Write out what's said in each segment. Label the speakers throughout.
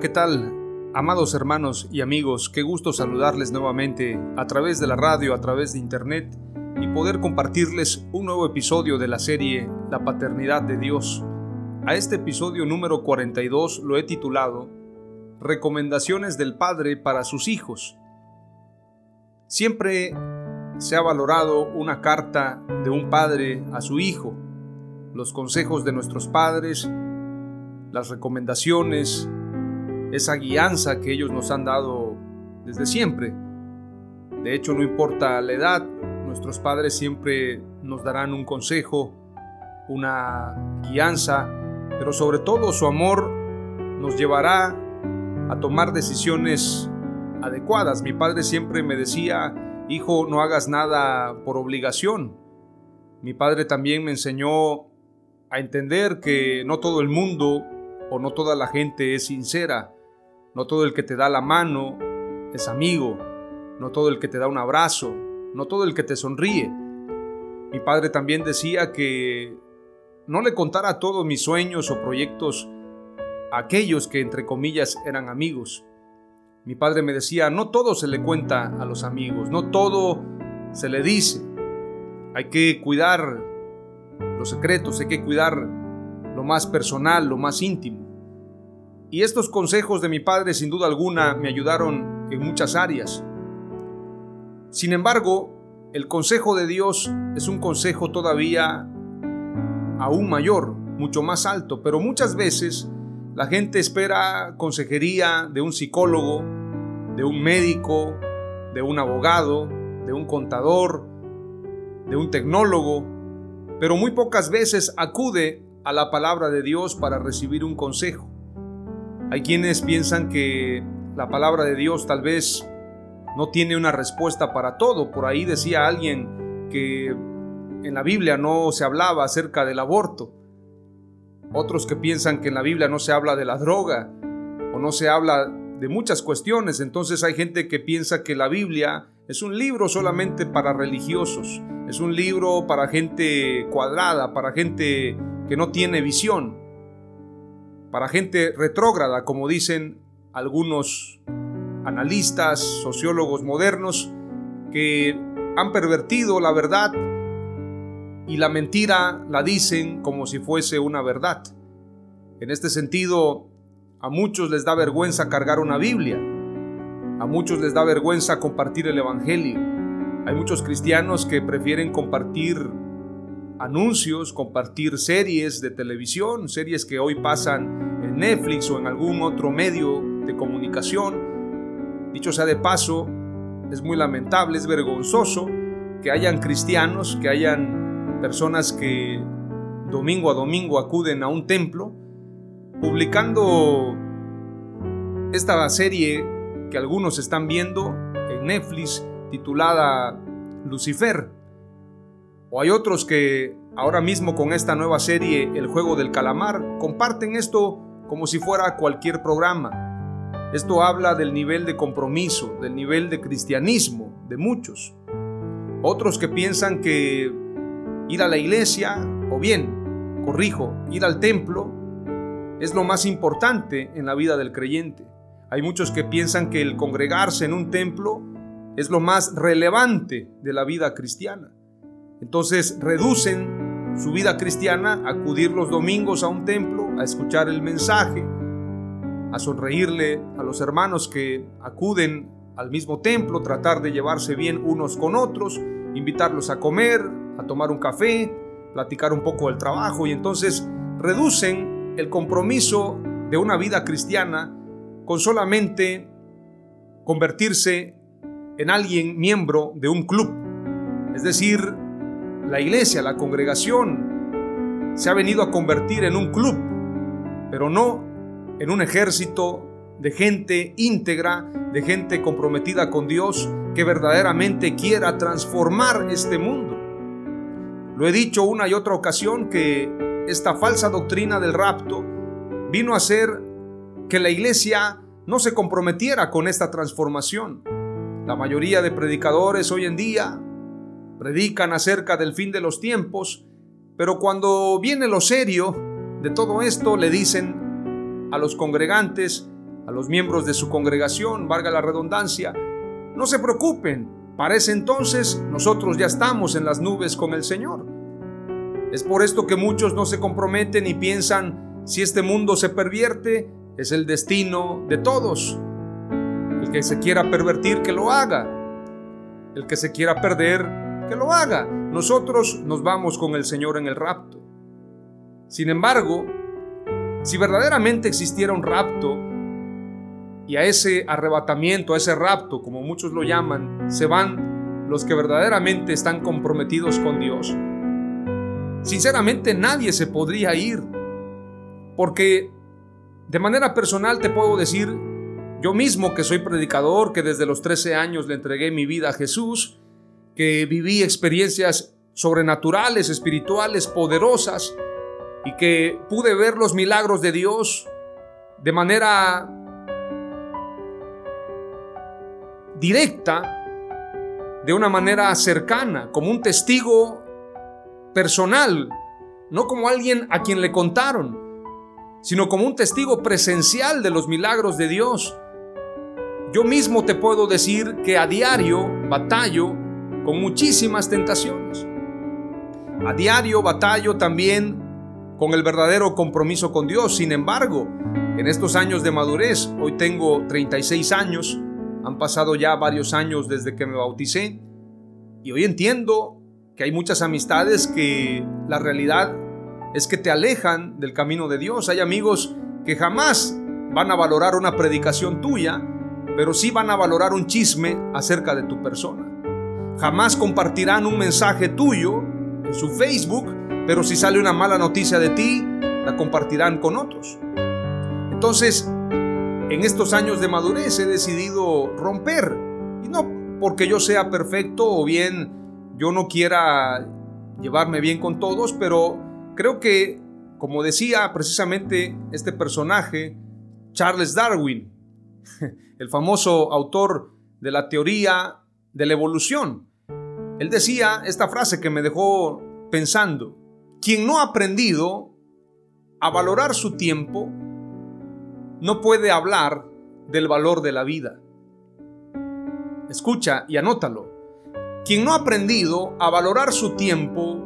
Speaker 1: ¿Qué tal? Amados hermanos y amigos, qué gusto saludarles nuevamente a través de la radio, a través de internet y poder compartirles un nuevo episodio de la serie La Paternidad de Dios. A este episodio número 42 lo he titulado Recomendaciones del Padre para sus hijos. Siempre se ha valorado una carta de un padre a su hijo, los consejos de nuestros padres, las recomendaciones, esa guianza que ellos nos han dado desde siempre. De hecho, no importa la edad, nuestros padres siempre nos darán un consejo, una guianza, pero sobre todo su amor nos llevará a tomar decisiones adecuadas. Mi padre siempre me decía, hijo, no hagas nada por obligación. Mi padre también me enseñó a entender que no todo el mundo o no toda la gente es sincera no todo el que te da la mano es amigo, no todo el que te da un abrazo, no todo el que te sonríe. Mi padre también decía que no le contara todos mis sueños o proyectos a aquellos que entre comillas eran amigos. Mi padre me decía, no todo se le cuenta a los amigos, no todo se le dice. Hay que cuidar los secretos, hay que cuidar lo más personal, lo más íntimo. Y estos consejos de mi padre sin duda alguna me ayudaron en muchas áreas. Sin embargo, el consejo de Dios es un consejo todavía aún mayor, mucho más alto, pero muchas veces la gente espera consejería de un psicólogo, de un médico, de un abogado, de un contador, de un tecnólogo, pero muy pocas veces acude a la palabra de Dios para recibir un consejo. Hay quienes piensan que la palabra de Dios tal vez no tiene una respuesta para todo. Por ahí decía alguien que en la Biblia no se hablaba acerca del aborto. Otros que piensan que en la Biblia no se habla de la droga o no se habla de muchas cuestiones. Entonces hay gente que piensa que la Biblia es un libro solamente para religiosos. Es un libro para gente cuadrada, para gente que no tiene visión para gente retrógrada, como dicen algunos analistas, sociólogos modernos, que han pervertido la verdad y la mentira la dicen como si fuese una verdad. En este sentido, a muchos les da vergüenza cargar una Biblia, a muchos les da vergüenza compartir el Evangelio. Hay muchos cristianos que prefieren compartir anuncios, compartir series de televisión, series que hoy pasan en Netflix o en algún otro medio de comunicación. Dicho sea de paso, es muy lamentable, es vergonzoso que hayan cristianos, que hayan personas que domingo a domingo acuden a un templo publicando esta serie que algunos están viendo en Netflix titulada Lucifer o hay otros que ahora mismo con esta nueva serie El juego del calamar comparten esto como si fuera cualquier programa. Esto habla del nivel de compromiso, del nivel de cristianismo de muchos. Otros que piensan que ir a la iglesia, o bien, corrijo, ir al templo, es lo más importante en la vida del creyente. Hay muchos que piensan que el congregarse en un templo es lo más relevante de la vida cristiana. Entonces reducen su vida cristiana a acudir los domingos a un templo, a escuchar el mensaje, a sonreírle a los hermanos que acuden al mismo templo, tratar de llevarse bien unos con otros, invitarlos a comer, a tomar un café, platicar un poco del trabajo y entonces reducen el compromiso de una vida cristiana con solamente convertirse en alguien miembro de un club. Es decir, la iglesia, la congregación, se ha venido a convertir en un club, pero no en un ejército de gente íntegra, de gente comprometida con Dios, que verdaderamente quiera transformar este mundo. Lo he dicho una y otra ocasión que esta falsa doctrina del rapto vino a hacer que la iglesia no se comprometiera con esta transformación. La mayoría de predicadores hoy en día predican acerca del fin de los tiempos, pero cuando viene lo serio de todo esto le dicen a los congregantes, a los miembros de su congregación, valga la redundancia, no se preocupen, para ese entonces nosotros ya estamos en las nubes con el Señor. Es por esto que muchos no se comprometen y piensan, si este mundo se pervierte, es el destino de todos. El que se quiera pervertir, que lo haga. El que se quiera perder, que lo haga. Nosotros nos vamos con el Señor en el rapto. Sin embargo, si verdaderamente existiera un rapto, y a ese arrebatamiento, a ese rapto, como muchos lo llaman, se van los que verdaderamente están comprometidos con Dios. Sinceramente nadie se podría ir, porque de manera personal te puedo decir, yo mismo que soy predicador, que desde los 13 años le entregué mi vida a Jesús, que viví experiencias sobrenaturales, espirituales, poderosas, y que pude ver los milagros de Dios de manera directa, de una manera cercana, como un testigo personal, no como alguien a quien le contaron, sino como un testigo presencial de los milagros de Dios. Yo mismo te puedo decir que a diario batallo con muchísimas tentaciones. A diario batallo también con el verdadero compromiso con Dios. Sin embargo, en estos años de madurez, hoy tengo 36 años, han pasado ya varios años desde que me bauticé y hoy entiendo que hay muchas amistades que la realidad es que te alejan del camino de Dios. Hay amigos que jamás van a valorar una predicación tuya, pero sí van a valorar un chisme acerca de tu persona. Jamás compartirán un mensaje tuyo en su Facebook, pero si sale una mala noticia de ti, la compartirán con otros. Entonces, en estos años de madurez he decidido romper. Y no porque yo sea perfecto o bien yo no quiera llevarme bien con todos, pero creo que, como decía precisamente este personaje, Charles Darwin, el famoso autor de la teoría de la evolución, él decía esta frase que me dejó pensando, quien no ha aprendido a valorar su tiempo, no puede hablar del valor de la vida. Escucha y anótalo. Quien no ha aprendido a valorar su tiempo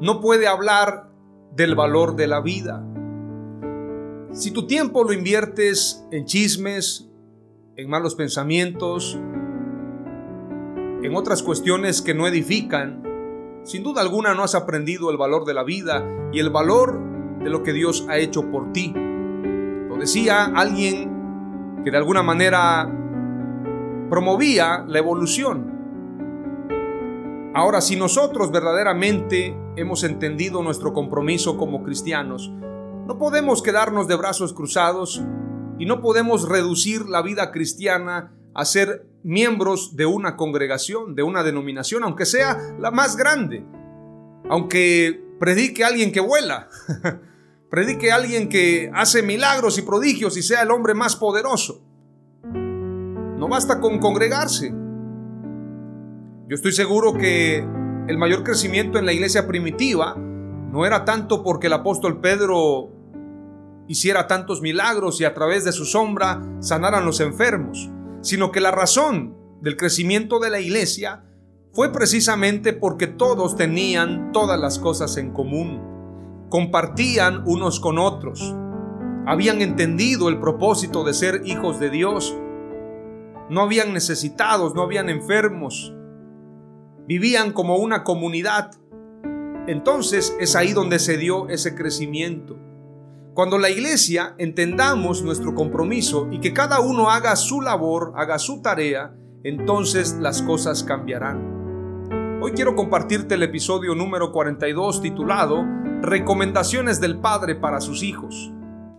Speaker 1: no puede hablar del valor de la vida. Si tu tiempo lo inviertes en chismes, en malos pensamientos, en otras cuestiones que no edifican, sin duda alguna no has aprendido el valor de la vida y el valor de lo que Dios ha hecho por ti decía alguien que de alguna manera promovía la evolución. Ahora, si nosotros verdaderamente hemos entendido nuestro compromiso como cristianos, no podemos quedarnos de brazos cruzados y no podemos reducir la vida cristiana a ser miembros de una congregación, de una denominación, aunque sea la más grande, aunque predique alguien que vuela. Predique alguien que hace milagros y prodigios y sea el hombre más poderoso. No basta con congregarse. Yo estoy seguro que el mayor crecimiento en la iglesia primitiva no era tanto porque el apóstol Pedro hiciera tantos milagros y a través de su sombra sanaran los enfermos, sino que la razón del crecimiento de la iglesia fue precisamente porque todos tenían todas las cosas en común, compartían unos con otros, habían entendido el propósito de ser hijos de Dios, no habían necesitados, no habían enfermos, vivían como una comunidad. Entonces es ahí donde se dio ese crecimiento. Cuando la iglesia entendamos nuestro compromiso y que cada uno haga su labor, haga su tarea, entonces las cosas cambiarán. Hoy quiero compartirte el episodio número 42 titulado Recomendaciones del Padre para sus hijos.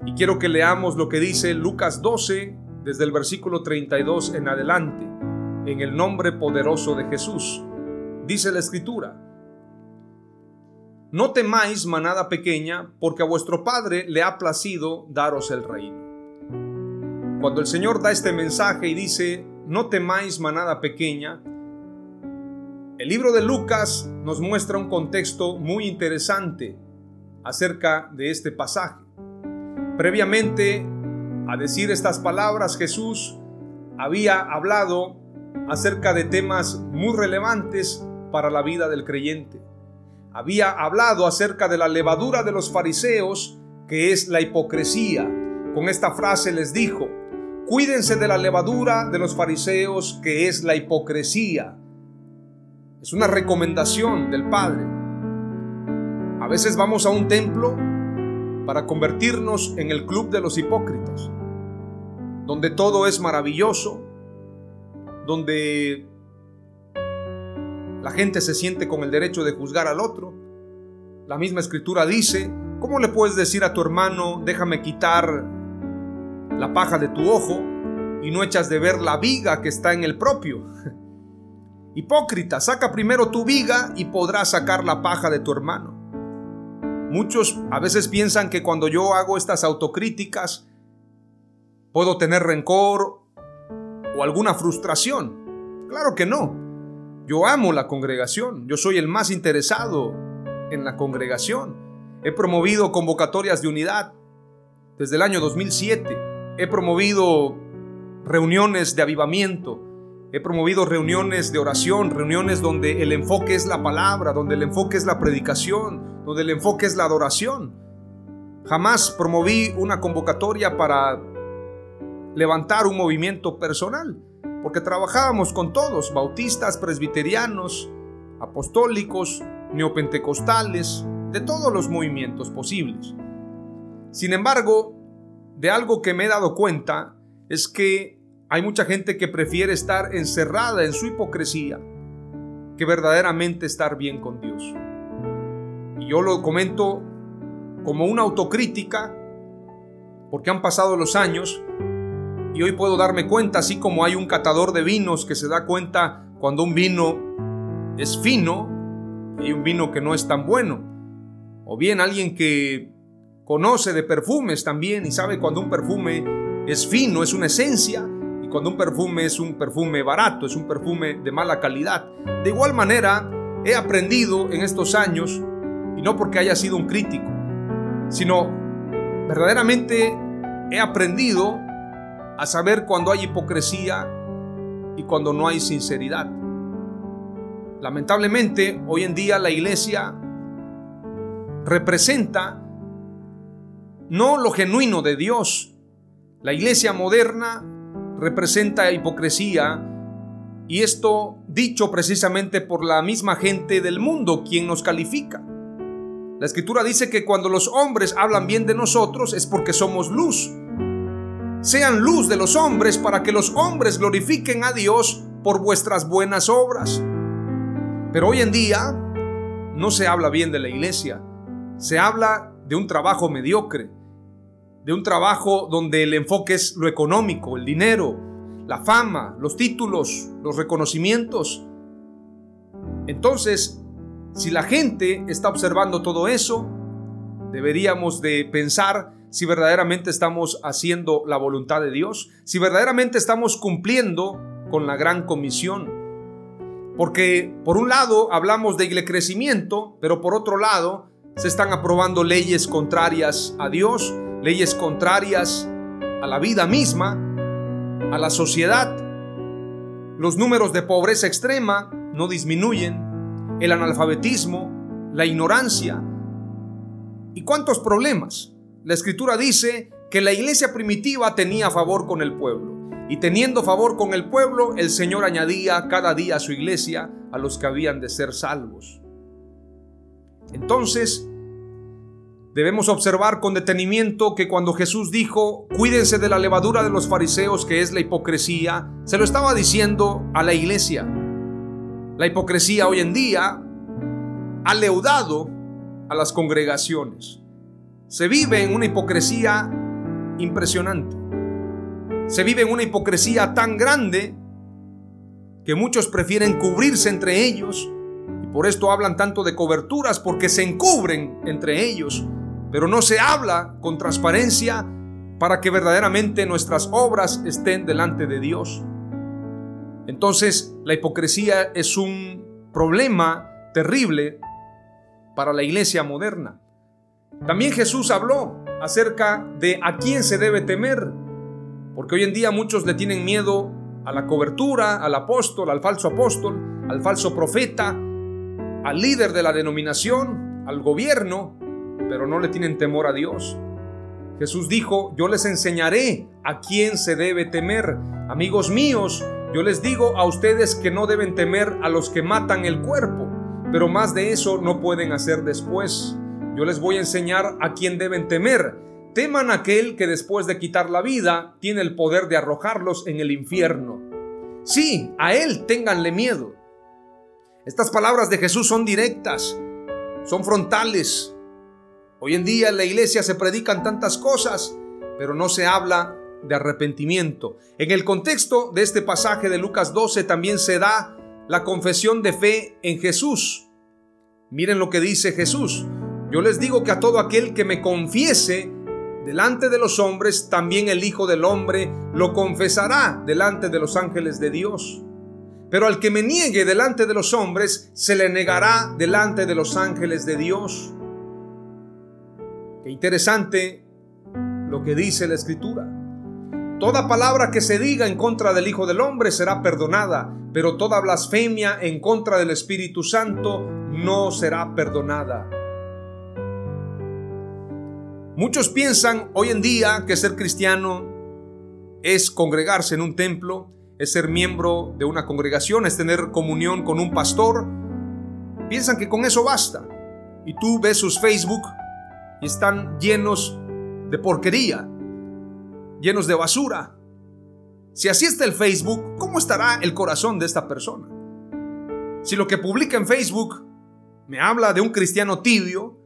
Speaker 1: Y quiero que leamos lo que dice Lucas 12 desde el versículo 32 en adelante, en el nombre poderoso de Jesús. Dice la escritura, No temáis manada pequeña, porque a vuestro Padre le ha placido daros el reino. Cuando el Señor da este mensaje y dice, No temáis manada pequeña, el libro de Lucas nos muestra un contexto muy interesante acerca de este pasaje. Previamente a decir estas palabras, Jesús había hablado acerca de temas muy relevantes para la vida del creyente. Había hablado acerca de la levadura de los fariseos, que es la hipocresía. Con esta frase les dijo, cuídense de la levadura de los fariseos, que es la hipocresía. Es una recomendación del Padre. A veces vamos a un templo para convertirnos en el club de los hipócritas, donde todo es maravilloso, donde la gente se siente con el derecho de juzgar al otro. La misma escritura dice, ¿cómo le puedes decir a tu hermano, déjame quitar la paja de tu ojo y no echas de ver la viga que está en el propio? Hipócrita, saca primero tu viga y podrás sacar la paja de tu hermano. Muchos a veces piensan que cuando yo hago estas autocríticas puedo tener rencor o alguna frustración. Claro que no. Yo amo la congregación. Yo soy el más interesado en la congregación. He promovido convocatorias de unidad desde el año 2007. He promovido reuniones de avivamiento. He promovido reuniones de oración, reuniones donde el enfoque es la palabra, donde el enfoque es la predicación, donde el enfoque es la adoración. Jamás promoví una convocatoria para levantar un movimiento personal, porque trabajábamos con todos, bautistas, presbiterianos, apostólicos, neopentecostales, de todos los movimientos posibles. Sin embargo, de algo que me he dado cuenta es que hay mucha gente que prefiere estar encerrada en su hipocresía que verdaderamente estar bien con Dios. Y yo lo comento como una autocrítica, porque han pasado los años y hoy puedo darme cuenta, así como hay un catador de vinos que se da cuenta cuando un vino es fino y un vino que no es tan bueno. O bien alguien que conoce de perfumes también y sabe cuando un perfume es fino, es una esencia, y cuando un perfume es un perfume barato, es un perfume de mala calidad. De igual manera, he aprendido en estos años y no porque haya sido un crítico, sino verdaderamente he aprendido a saber cuando hay hipocresía y cuando no hay sinceridad. Lamentablemente, hoy en día la iglesia representa no lo genuino de Dios. La iglesia moderna representa hipocresía y esto dicho precisamente por la misma gente del mundo quien nos califica. La escritura dice que cuando los hombres hablan bien de nosotros es porque somos luz. Sean luz de los hombres para que los hombres glorifiquen a Dios por vuestras buenas obras. Pero hoy en día no se habla bien de la iglesia. Se habla de un trabajo mediocre, de un trabajo donde el enfoque es lo económico, el dinero, la fama, los títulos, los reconocimientos. Entonces, si la gente está observando todo eso, deberíamos de pensar si verdaderamente estamos haciendo la voluntad de Dios, si verdaderamente estamos cumpliendo con la gran comisión. Porque por un lado hablamos de crecimiento, pero por otro lado se están aprobando leyes contrarias a Dios, leyes contrarias a la vida misma, a la sociedad. Los números de pobreza extrema no disminuyen, el analfabetismo, la ignorancia. ¿Y cuántos problemas? La escritura dice que la iglesia primitiva tenía favor con el pueblo. Y teniendo favor con el pueblo, el Señor añadía cada día a su iglesia a los que habían de ser salvos. Entonces, debemos observar con detenimiento que cuando Jesús dijo, cuídense de la levadura de los fariseos, que es la hipocresía, se lo estaba diciendo a la iglesia. La hipocresía hoy en día ha leudado a las congregaciones. Se vive en una hipocresía impresionante. Se vive en una hipocresía tan grande que muchos prefieren cubrirse entre ellos y por esto hablan tanto de coberturas porque se encubren entre ellos, pero no se habla con transparencia para que verdaderamente nuestras obras estén delante de Dios. Entonces la hipocresía es un problema terrible para la iglesia moderna. También Jesús habló acerca de a quién se debe temer, porque hoy en día muchos le tienen miedo a la cobertura, al apóstol, al falso apóstol, al falso profeta, al líder de la denominación, al gobierno, pero no le tienen temor a Dios. Jesús dijo, yo les enseñaré a quién se debe temer. Amigos míos, yo les digo a ustedes que no deben temer a los que matan el cuerpo, pero más de eso no pueden hacer después. Yo les voy a enseñar a quién deben temer. Teman aquel que después de quitar la vida tiene el poder de arrojarlos en el infierno. Sí, a él ténganle miedo. Estas palabras de Jesús son directas, son frontales. Hoy en día en la iglesia se predican tantas cosas, pero no se habla de arrepentimiento. En el contexto de este pasaje de Lucas 12 también se da la confesión de fe en Jesús. Miren lo que dice Jesús. Yo les digo que a todo aquel que me confiese delante de los hombres, también el Hijo del Hombre lo confesará delante de los ángeles de Dios. Pero al que me niegue delante de los hombres, se le negará delante de los ángeles de Dios. Qué interesante lo que dice la Escritura. Toda palabra que se diga en contra del Hijo del Hombre será perdonada, pero toda blasfemia en contra del Espíritu Santo no será perdonada. Muchos piensan hoy en día que ser cristiano es congregarse en un templo, es ser miembro de una congregación, es tener comunión con un pastor. Piensan que con eso basta. Y tú ves sus Facebook y están llenos de porquería, llenos de basura. Si así está el Facebook, ¿cómo estará el corazón de esta persona? Si lo que publica en Facebook me habla de un cristiano tibio,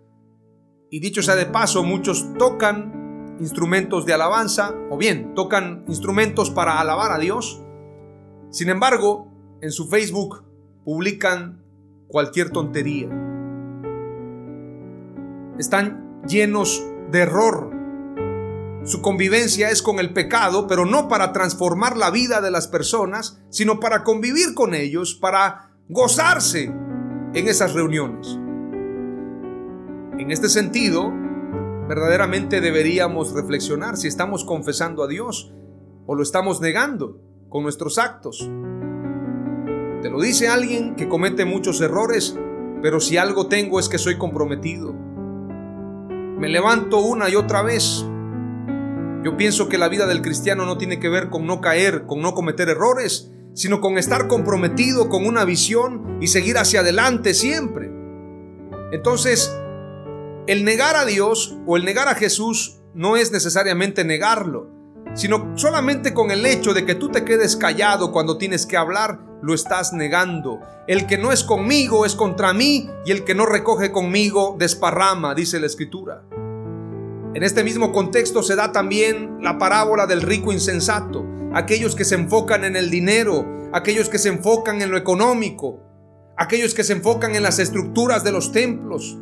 Speaker 1: y dicho sea de paso, muchos tocan instrumentos de alabanza o bien tocan instrumentos para alabar a Dios. Sin embargo, en su Facebook publican cualquier tontería. Están llenos de error. Su convivencia es con el pecado, pero no para transformar la vida de las personas, sino para convivir con ellos, para gozarse en esas reuniones. En este sentido, verdaderamente deberíamos reflexionar si estamos confesando a Dios o lo estamos negando con nuestros actos. Te lo dice alguien que comete muchos errores, pero si algo tengo es que soy comprometido. Me levanto una y otra vez. Yo pienso que la vida del cristiano no tiene que ver con no caer, con no cometer errores, sino con estar comprometido con una visión y seguir hacia adelante siempre. Entonces, el negar a Dios o el negar a Jesús no es necesariamente negarlo, sino solamente con el hecho de que tú te quedes callado cuando tienes que hablar, lo estás negando. El que no es conmigo es contra mí y el que no recoge conmigo desparrama, dice la escritura. En este mismo contexto se da también la parábola del rico insensato, aquellos que se enfocan en el dinero, aquellos que se enfocan en lo económico, aquellos que se enfocan en las estructuras de los templos,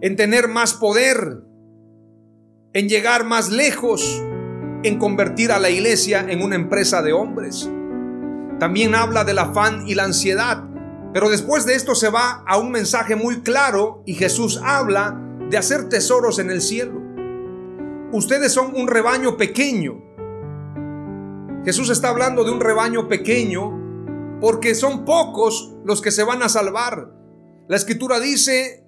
Speaker 1: en tener más poder, en llegar más lejos, en convertir a la iglesia en una empresa de hombres. También habla del afán y la ansiedad, pero después de esto se va a un mensaje muy claro y Jesús habla de hacer tesoros en el cielo. ustedes son un rebaño pequeño. Jesús está hablando de un rebaño pequeño porque son pocos los que se van a salvar. La escritura dice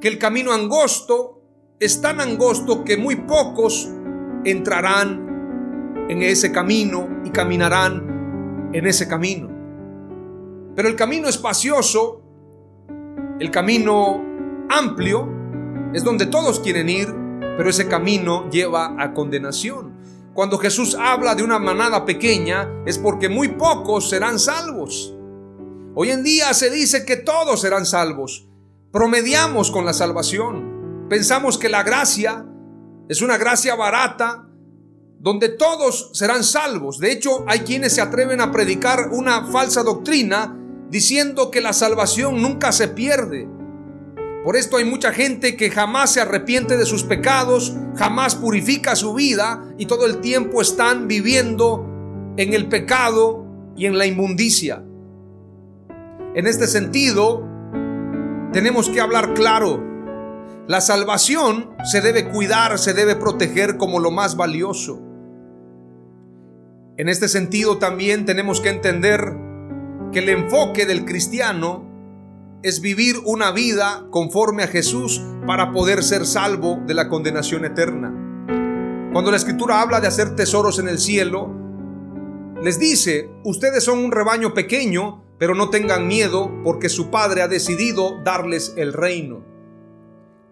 Speaker 1: que el camino angosto es tan angosto que muy pocos entrarán en ese camino y caminarán en ese camino. Pero el camino espacioso, el camino amplio, es donde todos quieren ir, pero ese camino lleva a condenación. Cuando Jesús habla de una manada pequeña es porque muy pocos serán salvos. Hoy en día se dice que todos serán salvos. Promediamos con la salvación. Pensamos que la gracia es una gracia barata donde todos serán salvos. De hecho, hay quienes se atreven a predicar una falsa doctrina diciendo que la salvación nunca se pierde. Por esto hay mucha gente que jamás se arrepiente de sus pecados, jamás purifica su vida y todo el tiempo están viviendo en el pecado y en la inmundicia. En este sentido, tenemos que hablar claro. La salvación se debe cuidar, se debe proteger como lo más valioso. En este sentido también tenemos que entender que el enfoque del cristiano es vivir una vida conforme a Jesús para poder ser salvo de la condenación eterna. Cuando la escritura habla de hacer tesoros en el cielo, les dice, ustedes son un rebaño pequeño, pero no tengan miedo porque su Padre ha decidido darles el reino.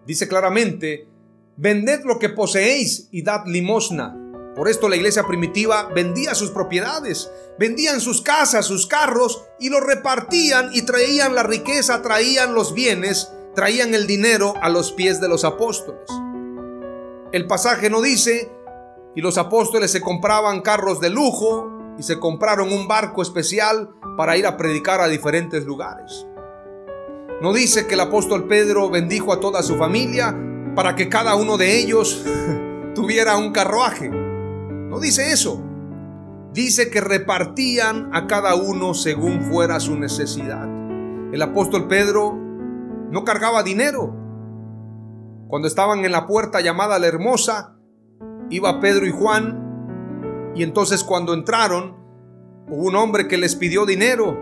Speaker 1: Dice claramente, vended lo que poseéis y dad limosna por esto la iglesia primitiva vendía sus propiedades, vendían sus casas, sus carros y los repartían y traían la riqueza, traían los bienes, traían el dinero a los pies de los apóstoles. El pasaje no dice, y los apóstoles se compraban carros de lujo y se compraron un barco especial para ir a predicar a diferentes lugares. No dice que el apóstol Pedro bendijo a toda su familia para que cada uno de ellos tuviera un carruaje. No dice eso. Dice que repartían a cada uno según fuera su necesidad. El apóstol Pedro no cargaba dinero. Cuando estaban en la puerta llamada la hermosa, iba Pedro y Juan. Y entonces cuando entraron, hubo un hombre que les pidió dinero.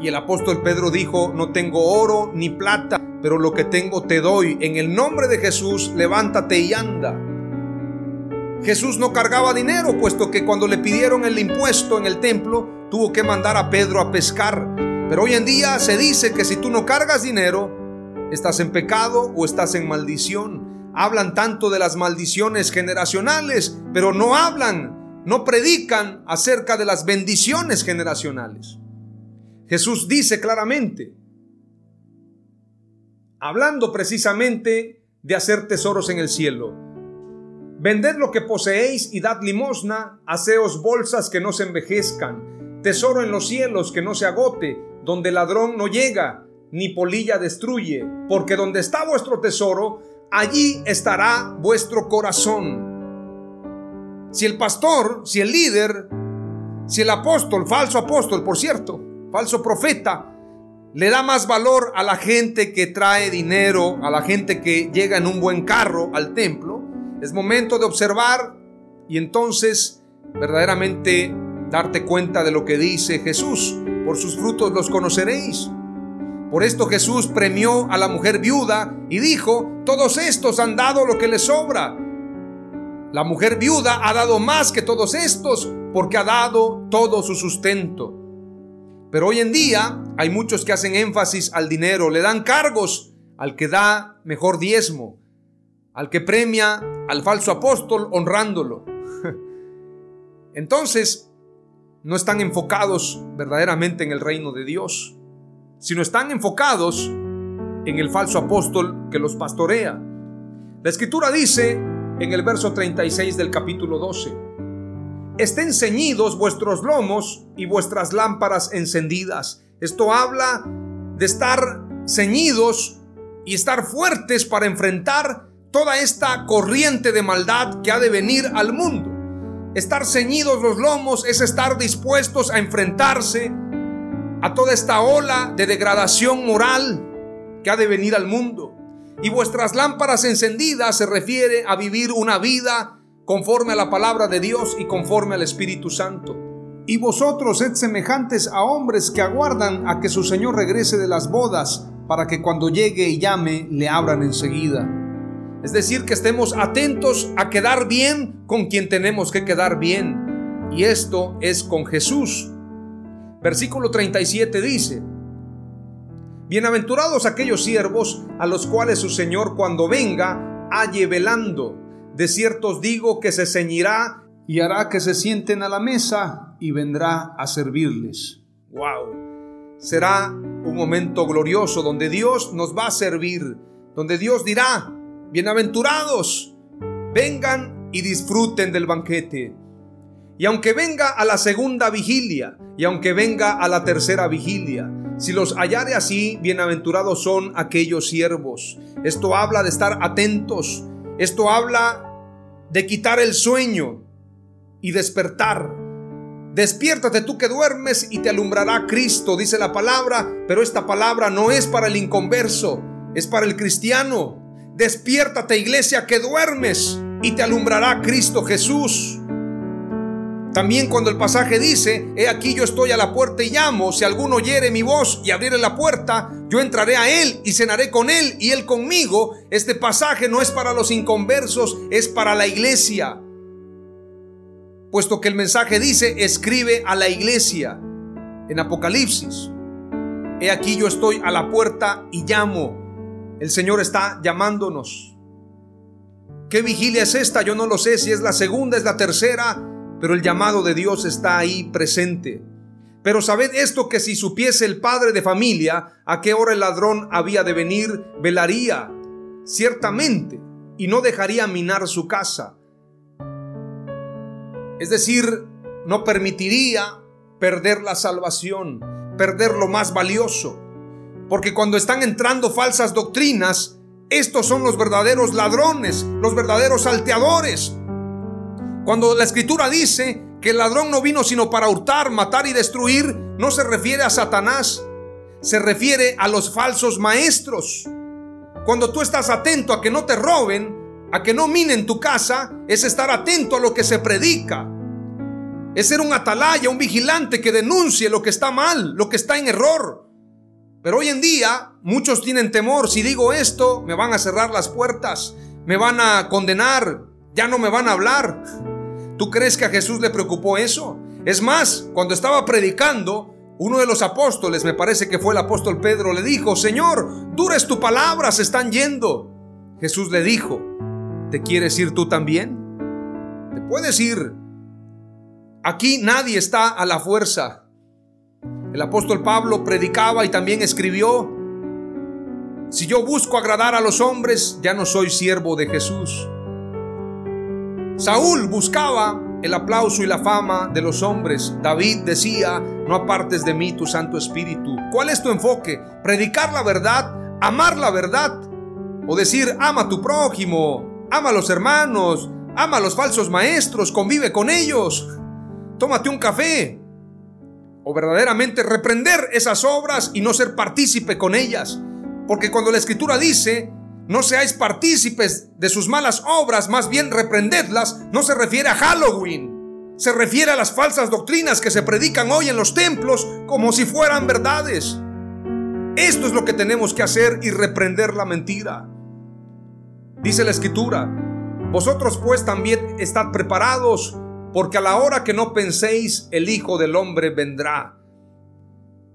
Speaker 1: Y el apóstol Pedro dijo, no tengo oro ni plata, pero lo que tengo te doy. En el nombre de Jesús, levántate y anda. Jesús no cargaba dinero, puesto que cuando le pidieron el impuesto en el templo, tuvo que mandar a Pedro a pescar. Pero hoy en día se dice que si tú no cargas dinero, estás en pecado o estás en maldición. Hablan tanto de las maldiciones generacionales, pero no hablan, no predican acerca de las bendiciones generacionales. Jesús dice claramente, hablando precisamente de hacer tesoros en el cielo, Vended lo que poseéis y dad limosna, haceos bolsas que no se envejezcan, tesoro en los cielos que no se agote, donde ladrón no llega, ni polilla destruye, porque donde está vuestro tesoro, allí estará vuestro corazón. Si el pastor, si el líder, si el apóstol, falso apóstol, por cierto, falso profeta, le da más valor a la gente que trae dinero, a la gente que llega en un buen carro al templo, es momento de observar y entonces verdaderamente darte cuenta de lo que dice Jesús. Por sus frutos los conoceréis. Por esto Jesús premió a la mujer viuda y dijo, todos estos han dado lo que les sobra. La mujer viuda ha dado más que todos estos porque ha dado todo su sustento. Pero hoy en día hay muchos que hacen énfasis al dinero, le dan cargos al que da mejor diezmo, al que premia al falso apóstol honrándolo. Entonces, no están enfocados verdaderamente en el reino de Dios, sino están enfocados en el falso apóstol que los pastorea. La escritura dice en el verso 36 del capítulo 12, estén ceñidos vuestros lomos y vuestras lámparas encendidas. Esto habla de estar ceñidos y estar fuertes para enfrentar toda esta corriente de maldad que ha de venir al mundo. Estar ceñidos los lomos es estar dispuestos a enfrentarse a toda esta ola de degradación moral que ha de venir al mundo. Y vuestras lámparas encendidas se refiere a vivir una vida conforme a la palabra de Dios y conforme al Espíritu Santo. Y vosotros sed semejantes a hombres que aguardan a que su Señor regrese de las bodas, para que cuando llegue y llame le abran enseguida. Es decir, que estemos atentos a quedar bien con quien tenemos que quedar bien. Y esto es con Jesús. Versículo 37 dice, Bienaventurados aquellos siervos a los cuales su Señor cuando venga halle velando. De cierto os digo que se ceñirá y hará que se sienten a la mesa y vendrá a servirles. ¡Wow! Será un momento glorioso donde Dios nos va a servir, donde Dios dirá, bienaventurados, vengan y disfruten del banquete. Y aunque venga a la segunda vigilia, y aunque venga a la tercera vigilia, si los hallare así, bienaventurados son aquellos siervos. Esto habla de estar atentos. Esto habla de quitar el sueño y despertar. Despiértate tú que duermes y te alumbrará Cristo, dice la palabra, pero esta palabra no es para el inconverso, es para el cristiano. Despiértate iglesia que duermes y te alumbrará Cristo Jesús. También cuando el pasaje dice, he aquí yo estoy a la puerta y llamo, si alguno oyere mi voz y abriere la puerta, yo entraré a él y cenaré con él y él conmigo. Este pasaje no es para los inconversos, es para la iglesia. Puesto que el mensaje dice, escribe a la iglesia en Apocalipsis. He aquí yo estoy a la puerta y llamo. El Señor está llamándonos. ¿Qué vigilia es esta? Yo no lo sé si es la segunda, es la tercera pero el llamado de Dios está ahí presente. Pero sabed esto que si supiese el padre de familia a qué hora el ladrón había de venir, velaría ciertamente y no dejaría minar su casa. Es decir, no permitiría perder la salvación, perder lo más valioso. Porque cuando están entrando falsas doctrinas, estos son los verdaderos ladrones, los verdaderos salteadores, cuando la escritura dice que el ladrón no vino sino para hurtar, matar y destruir, no se refiere a Satanás, se refiere a los falsos maestros. Cuando tú estás atento a que no te roben, a que no minen tu casa, es estar atento a lo que se predica. Es ser un atalaya, un vigilante que denuncie lo que está mal, lo que está en error. Pero hoy en día muchos tienen temor, si digo esto, me van a cerrar las puertas, me van a condenar, ya no me van a hablar. ¿Tú crees que a Jesús le preocupó eso? Es más, cuando estaba predicando, uno de los apóstoles, me parece que fue el apóstol Pedro, le dijo, Señor, dures tu palabra, se están yendo. Jesús le dijo, ¿te quieres ir tú también? Te puedes ir. Aquí nadie está a la fuerza. El apóstol Pablo predicaba y también escribió, si yo busco agradar a los hombres, ya no soy siervo de Jesús. Saúl buscaba el aplauso y la fama de los hombres. David decía, no apartes de mí tu Santo Espíritu. ¿Cuál es tu enfoque? ¿Predicar la verdad? ¿Amar la verdad? ¿O decir, ama a tu prójimo? Ama a los hermanos? Ama a los falsos maestros? ¿Convive con ellos? Tómate un café. ¿O verdaderamente reprender esas obras y no ser partícipe con ellas? Porque cuando la escritura dice no seáis partícipes de sus malas obras, más bien reprendedlas, no se refiere a Halloween. Se refiere a las falsas doctrinas que se predican hoy en los templos como si fueran verdades. Esto es lo que tenemos que hacer y reprender la mentira. Dice la escritura, vosotros pues también estad preparados, porque a la hora que no penséis, el Hijo del Hombre vendrá.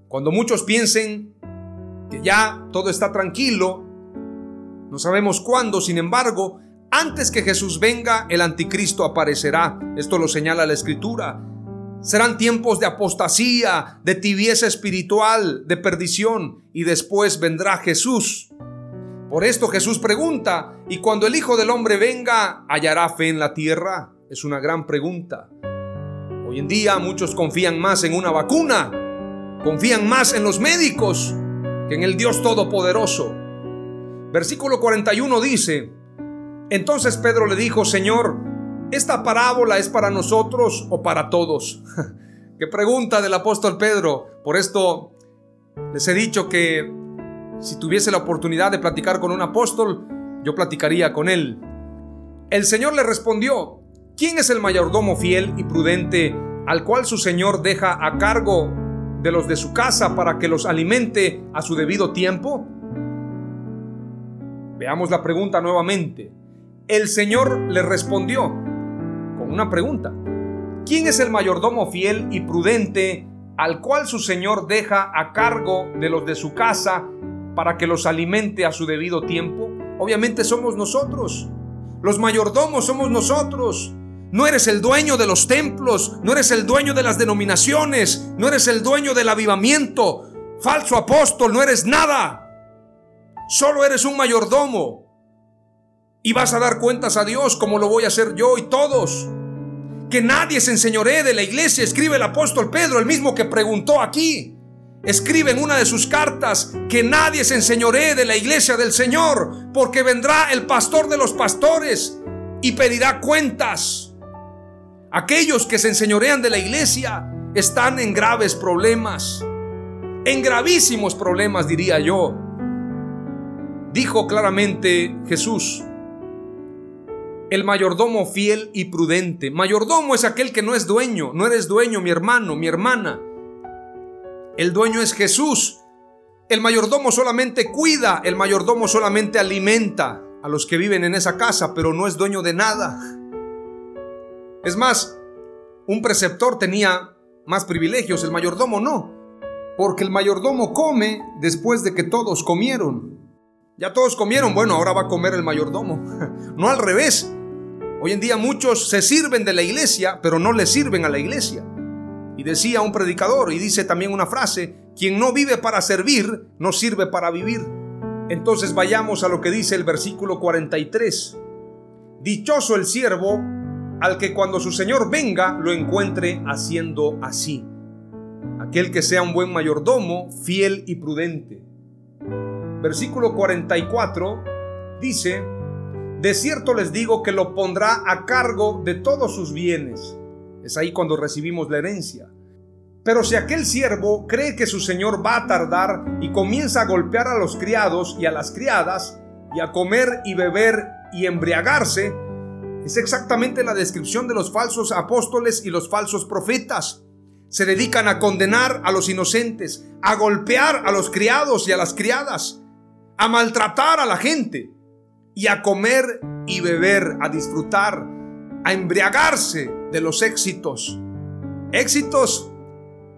Speaker 1: Cuando muchos piensen que ya todo está tranquilo, no sabemos cuándo, sin embargo, antes que Jesús venga, el anticristo aparecerá. Esto lo señala la escritura. Serán tiempos de apostasía, de tibieza espiritual, de perdición, y después vendrá Jesús. Por esto Jesús pregunta, ¿y cuando el Hijo del Hombre venga, hallará fe en la tierra? Es una gran pregunta. Hoy en día muchos confían más en una vacuna, confían más en los médicos que en el Dios Todopoderoso. Versículo 41 dice, entonces Pedro le dijo, Señor, ¿esta parábola es para nosotros o para todos? Qué pregunta del apóstol Pedro. Por esto les he dicho que Si tuviese la oportunidad de platicar con un apóstol, yo platicaría con él. El Señor le respondió, ¿quién es el mayordomo fiel y prudente al cual su Señor deja a cargo de los de su casa para que los alimente a su debido tiempo? Veamos la pregunta nuevamente. El Señor le respondió con una pregunta. ¿Quién es el mayordomo fiel y prudente al cual su Señor deja a cargo de los de su casa para que los alimente a su debido tiempo? Obviamente somos nosotros. Los mayordomos somos nosotros. No eres el dueño de los templos, no eres el dueño de las denominaciones, no eres el dueño del avivamiento. Falso apóstol, no eres nada. Solo eres un mayordomo. Y vas a dar cuentas a Dios como lo voy a hacer yo y todos. Que nadie se enseñoree de la iglesia, escribe el apóstol Pedro, el mismo que preguntó aquí. Escribe en una de sus cartas que nadie se enseñoree de la iglesia del Señor, porque vendrá el pastor de los pastores y pedirá cuentas. Aquellos que se enseñorean de la iglesia están en graves problemas, en gravísimos problemas diría yo. Dijo claramente Jesús, el mayordomo fiel y prudente. Mayordomo es aquel que no es dueño, no eres dueño, mi hermano, mi hermana. El dueño es Jesús. El mayordomo solamente cuida, el mayordomo solamente alimenta a los que viven en esa casa, pero no es dueño de nada. Es más, un preceptor tenía más privilegios, el mayordomo no, porque el mayordomo come después de que todos comieron. Ya todos comieron, bueno, ahora va a comer el mayordomo. No al revés. Hoy en día muchos se sirven de la iglesia, pero no le sirven a la iglesia. Y decía un predicador, y dice también una frase, quien no vive para servir, no sirve para vivir. Entonces vayamos a lo que dice el versículo 43. Dichoso el siervo al que cuando su Señor venga lo encuentre haciendo así. Aquel que sea un buen mayordomo, fiel y prudente versículo 44, dice, de cierto les digo que lo pondrá a cargo de todos sus bienes. Es ahí cuando recibimos la herencia. Pero si aquel siervo cree que su señor va a tardar y comienza a golpear a los criados y a las criadas, y a comer y beber y embriagarse, es exactamente la descripción de los falsos apóstoles y los falsos profetas. Se dedican a condenar a los inocentes, a golpear a los criados y a las criadas, a maltratar a la gente y a comer y beber, a disfrutar, a embriagarse de los éxitos. Éxitos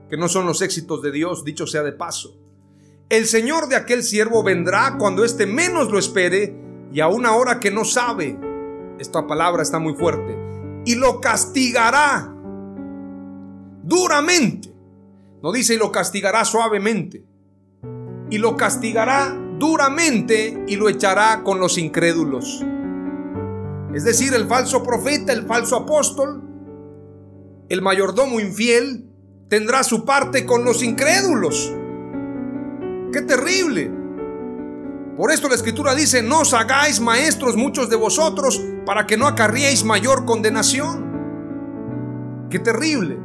Speaker 1: que no son los éxitos de Dios, dicho sea de paso. El Señor de aquel siervo vendrá cuando éste menos lo espere y a una hora que no sabe. Esta palabra está muy fuerte. Y lo castigará duramente. No dice y lo castigará suavemente. Y lo castigará duramente y lo echará con los incrédulos. Es decir, el falso profeta, el falso apóstol, el mayordomo infiel, tendrá su parte con los incrédulos. ¡Qué terrible! Por esto la escritura dice, no os hagáis maestros muchos de vosotros para que no acarriéis mayor condenación. ¡Qué terrible!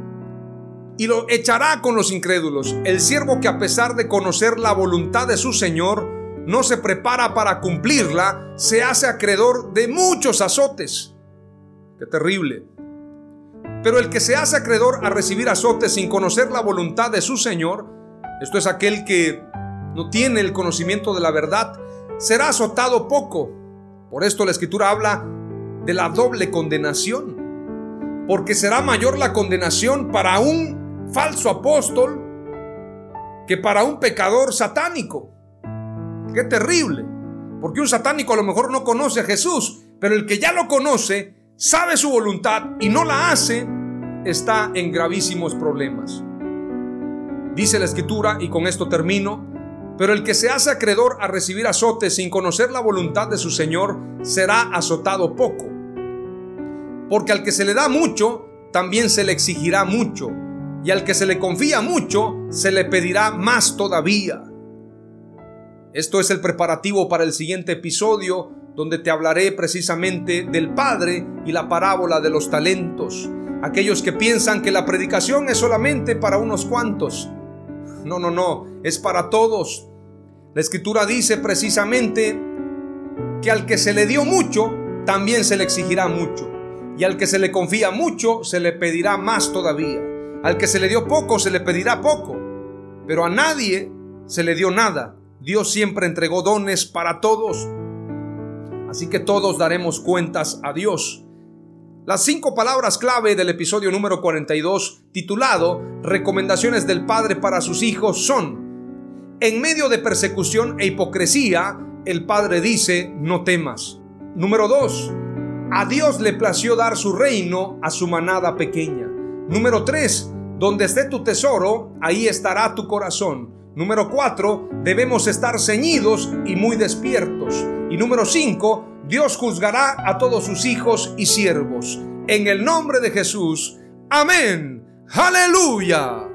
Speaker 1: Y lo echará con los incrédulos, el siervo que a pesar de conocer la voluntad de su Señor, no se prepara para cumplirla, se hace acreedor de muchos azotes. Qué terrible. Pero el que se hace acreedor a recibir azotes sin conocer la voluntad de su Señor, esto es aquel que no tiene el conocimiento de la verdad, será azotado poco. Por esto la escritura habla de la doble condenación. Porque será mayor la condenación para un falso apóstol que para un pecador satánico. Qué terrible. Porque un satánico a lo mejor no conoce a Jesús, pero el que ya lo conoce, sabe su voluntad y no la hace, está en gravísimos problemas. Dice la escritura, y con esto termino, pero el que se hace acreedor a recibir azotes sin conocer la voluntad de su Señor, será azotado poco. Porque al que se le da mucho, también se le exigirá mucho, y al que se le confía mucho, se le pedirá más todavía. Esto es el preparativo para el siguiente episodio donde te hablaré precisamente del Padre y la parábola de los talentos. Aquellos que piensan que la predicación es solamente para unos cuantos. No, no, no, es para todos. La escritura dice precisamente que al que se le dio mucho, también se le exigirá mucho. Y al que se le confía mucho, se le pedirá más todavía. Al que se le dio poco, se le pedirá poco. Pero a nadie se le dio nada. Dios siempre entregó dones para todos. Así que todos daremos cuentas a Dios. Las cinco palabras clave del episodio número 42, titulado Recomendaciones del Padre para sus hijos, son, en medio de persecución e hipocresía, el Padre dice, no temas. Número 2, a Dios le plació dar su reino a su manada pequeña. Número 3, donde esté tu tesoro, ahí estará tu corazón. Número 4, debemos estar ceñidos y muy despiertos. Y número 5, Dios juzgará a todos sus hijos y siervos. En el nombre de Jesús. Amén. Aleluya.